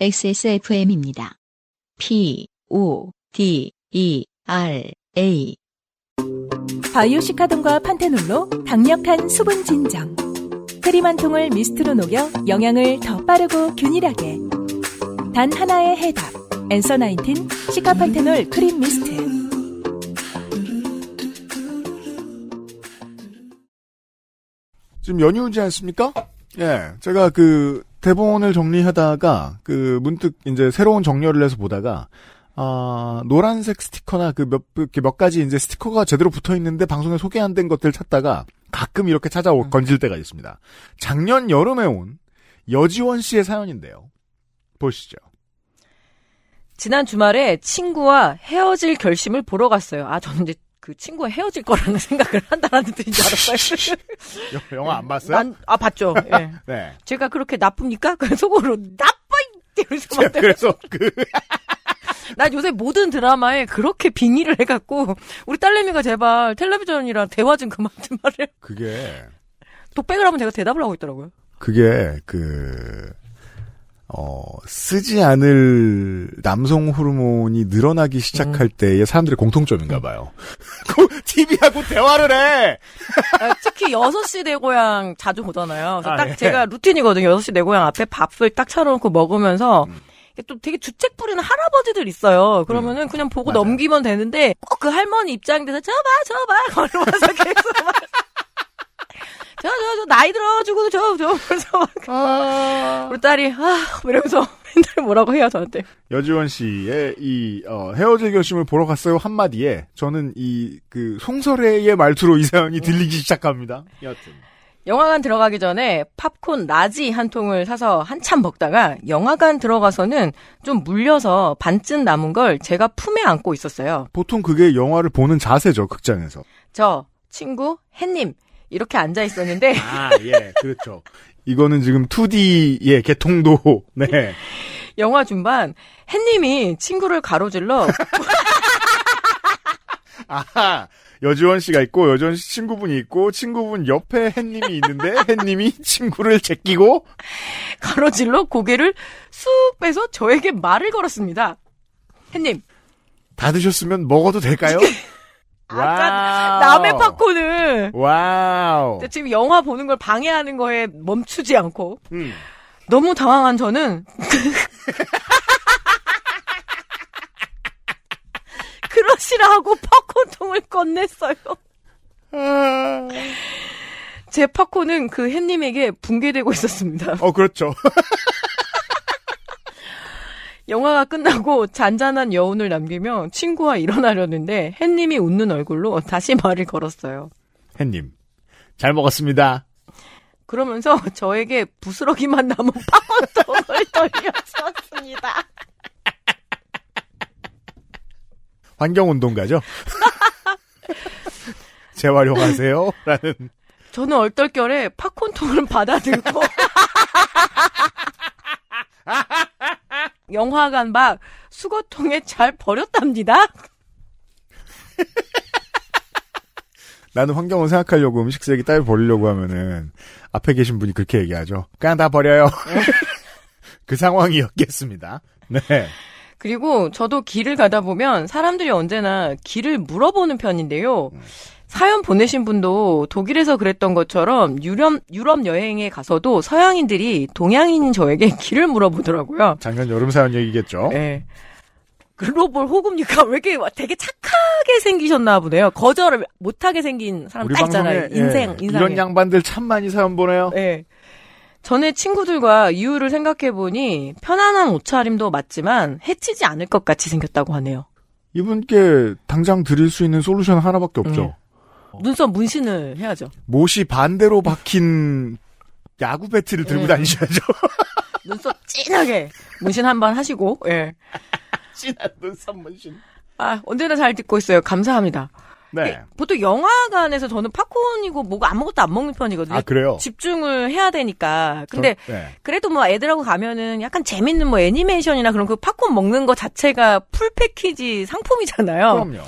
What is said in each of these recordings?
XSFM입니다. P, O, D, E, R, A. 바이오시카돈과 판테놀로 강력한 수분 진정. 크림 한 통을 미스트로 녹여 영양을 더 빠르고 균일하게. 단 하나의 해답. 엔서 나인틴 시카판테놀 크림 미스트. 지금 연휴지 않습니까? 예, 제가 그 대본을 정리하다가 그 문득 이제 새로운 정렬을 해서 보다가 아 노란색 스티커나 그몇몇 가지 이제 스티커가 제대로 붙어 있는데 방송에 소개 안 된 것들 찾다가 가끔 이렇게 찾아오 음. 건질 때가 있습니다. 작년 여름에 온 여지원 씨의 사연인데요. 보시죠. 지난 주말에 친구와 헤어질 결심을 보러 갔어요. 아, 저는 이제 그 친구와 헤어질 거라는 생각을 한다라는 뜻인 줄 알았어요. 여- 영화 안 봤어요? 난, 아, 봤죠. 예. 네. 제가 그렇게 나쁩니까? 그 속으로 나빠! 이러면서 막 그래서 그난 요새 모든 드라마에 그렇게 빙의를 해갖고 우리 딸내미가 제발 텔레비전이랑 대화 좀 그만 좀 말해. 그게 독백을 하면 제가 대답을 하고 있더라고요. 그게 그 어, 쓰지 않을 남성 호르몬이 늘어나기 시작할 때의 사람들의 공통점인가 봐요. 그 TV하고 대화를 해! 아, 특히 6시 내 고향 자주 보잖아요. 그래서 아, 딱 예. 제가 루틴이거든요. 6시 내 고향 앞에 밥을 딱 차려놓고 먹으면서 음. 또 되게 주책 부리는 할아버지들 있어요. 그러면은 그냥 보고 음. 맞아요. 넘기면 되는데 꼭 그 할머니 입장돼서 저봐 저봐 걸으면서 계속 막 저, 저, 저, 나이 들어가지고, 저, 저, 그래서 막, 아. 우리 딸이, 아, 이러면서 맨날 뭐라고 해요, 저한테. 여지원 씨의 이 어, 헤어질 결심을 보러 갔어요 한마디에 저는 이 그 송서래의 말투로 이 사연이 들리기 시작합니다. 여튼 영화관 들어가기 전에 팝콘 large 한 통을 사서 한참 먹다가 영화관 들어가서는 좀 물려서 반쯤 남은 걸 제가 품에 안고 있었어요. 보통 그게 영화를 보는 자세죠 극장에서. 저, 친구, 햇님, 이렇게 앉아 있었는데, 아 예 그렇죠. 이거는 지금 2D의 개통도 네. 영화 중반, 햇님이 친구를 가로질러, 아하 여지원 씨가 있고 여지원 씨 친구분이 있고 친구분 옆에 햇님이 있는데 햇님이 친구를 제끼고 가로질러 고개를 쑥 빼서 저에게 말을 걸었습니다. 햇님, 다 드셨으면 먹어도 될까요? 아까 남의 팝콘을, wow. 지금 영화 보는 걸 방해하는 거에 멈추지 않고, 음. 너무 당황한 저는 그러시라 하고 팝콘통을 꺼냈어요. 아. 제 팝콘은 그 햇님에게 붕괴되고 있었습니다. 어 그렇죠. 영화가 끝나고 잔잔한 여운을 남기며 친구와 일어나려는데 햇님이 웃는 얼굴로 다시 말을 걸었어요. 햇님 잘 먹었습니다. 그러면서 저에게 부스러기만 남은 팝콘통을 돌려주었습니다. 환경운동가죠. 재활용하세요. 라는 저는 얼떨결에 팝콘통을 받아들고 영화관 밖 수거통에 잘 버렸답니다. 나는 환경을 생각하려고 음식 쓰레기 따위 버리려고 하면은 앞에 계신 분이 그렇게 얘기하죠. 그냥 다 버려요. 그 상황이었겠습니다. 네. 그리고 저도 길을 가다 보면 사람들이 언제나 길을 물어보는 편인데요. 사연 보내신 분도 독일에서 그랬던 것처럼 유럽, 유럽 여행에 가서도 서양인들이 동양인인 저에게 길을 물어보더라고요. 작년 여름 사연 얘기겠죠. 예. 글로벌 호구입니까? 왜 이렇게 되게 착하게 생기셨나 보네요. 거절을 못하게 생긴 사람 딱 있잖아요. 방송에 인생, 예, 인상에. 이런 양반들 참 많이 사연 보내요. 예. 전에 친구들과 이유를 생각해보니 편안한 옷차림도 맞지만 해치지 않을 것 같이 생겼다고 하네요. 이분께 당장 드릴 수 있는 솔루션 하나밖에 없죠. 네. 눈썹 문신을 해야죠. 못이 반대로 박힌 야구 배트를 들고 네. 다니셔야죠. 눈썹 진하게 문신 한 번 하시고, 예. 진한 눈썹 문신. 아, 언제나 잘 듣고 있어요. 감사합니다. 네. 보통 영화관에서 저는 팝콘이고 뭐고 아무것도 안 먹는 편이거든요. 아 그래요. 집중을 해야 되니까. 근데 저- 네. 그래도 뭐 애들하고 가면은 약간 재밌는 뭐 애니메이션이나 그런 그 팝콘 먹는 거 자체가 풀 패키지 상품이잖아요. 그럼요.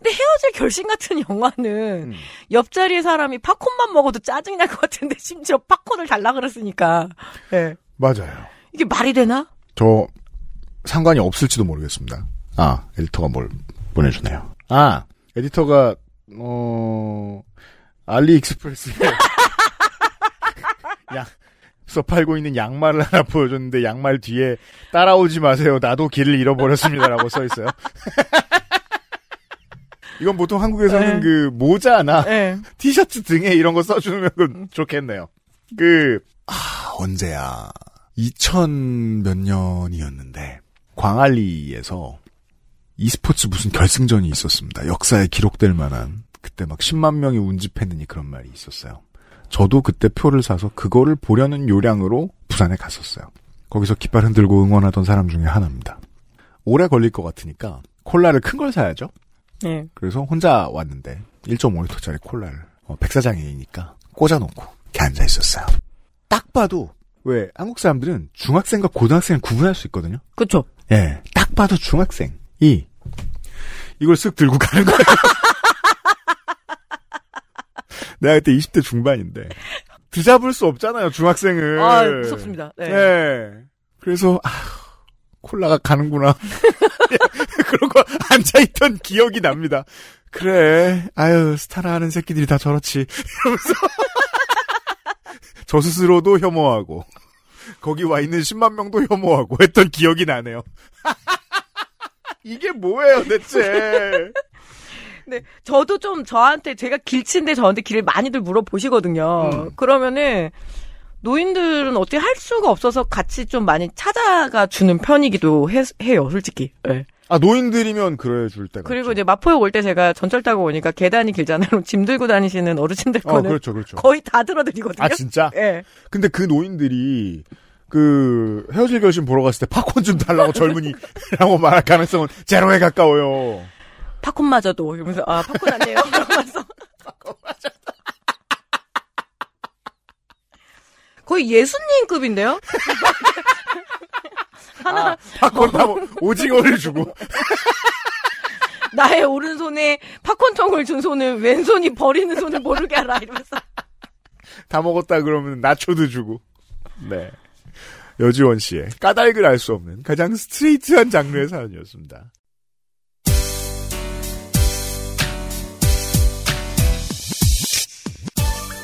근데 헤어질 결심 같은 영화는 음. 옆자리에 사람이 팝콘만 먹어도 짜증이 날 것 같은데 심지어 팝콘을 달라 그랬으니까. 예. 맞아요. 이게 말이 되나? 저 상관이 없을지도 모르겠습니다. 아, 에디터가 뭘 보내주네요. 아, 에디터가 어 알리익스프레스에 서 팔고 있는 양말을 하나 보여줬는데 양말 뒤에 따라오지 마세요. 나도 길을 잃어버렸습니다라고 써 있어요. 이건 보통 한국에서는 네. 그 모자나 네. 티셔츠 등에 이런 거 써주면 좋겠네요. 그, 아, 언제야. 2000 몇 년이었는데, 광안리에서 e스포츠 무슨 결승전이 있었습니다. 역사에 기록될 만한. 그때 막 10만 명이 운집했느니 그런 말이 있었어요. 저도 그때 표를 사서 그거를 보려는 요량으로 부산에 갔었어요. 거기서 깃발 흔들고 응원하던 사람 중에 하나입니다. 오래 걸릴 것 같으니까 콜라를 큰 걸 사야죠. 네. 그래서 혼자 왔는데 1.5리터짜리 콜라를 어, 백사장이니까 꽂아놓고 이렇게 앉아 있었어요. 딱 봐도 왜 한국 사람들은 중학생과 고등학생을 구분할 수 있거든요. 그쵸. 예, 딱 봐도 중학생이 이걸 쓱 들고 가는 거예요. 내가 그때 20대 중반인데 드잡을 수 없잖아요, 중학생을. 아, 무섭습니다. 네. 예. 그래서 아, 콜라가 가는구나. 그러고 앉아있던 기억이 납니다. 그래, 아유 스타라 하는 새끼들이 다 저렇지. 이러면서 저 스스로도 혐오하고 거기 와 있는 10만 명도 혐오하고 했던 기억이 나네요. 이게 뭐예요, 대체? 네, 저도 좀 저한테 제가 길친데 저한테 길을 많이들 물어보시거든요. 음. 그러면은 노인들은 어떻게 할 수가 없어서 같이 좀 많이 찾아가 주는 편이기도 해, 요 솔직히. 네. 아 노인들이면 그래 줄 때가. 그리고 있죠. 이제 마포역 올 때 제가 전철 타고 오니까 계단이 길잖아요. 짐 들고 다니시는 어르신들 어, 거는 그렇죠, 그렇죠. 거의 다 들어드리거든요. 아 진짜? 예. 근데 그 노인들이 그 헤어질 결심 보러 갔을 때 팝콘 좀 달라고 젊은이라고 말할 가능성은 제로에 가까워요. 팝콘마저도 이러면서 아 팝콘 아니에요. 그러면서 거의 예수님급인데요. 하나 팝콘 타고 오징어를 주고 나의 오른손에 팝콘통을 준 손은 왼손이 버리는 손을 모르게 알아 이러면서 다 먹었다 그러면 나초도 주고. 네. 여지원 씨의 까닭을 알 수 없는 가장 스트레이트한 장르의 사연이었습니다.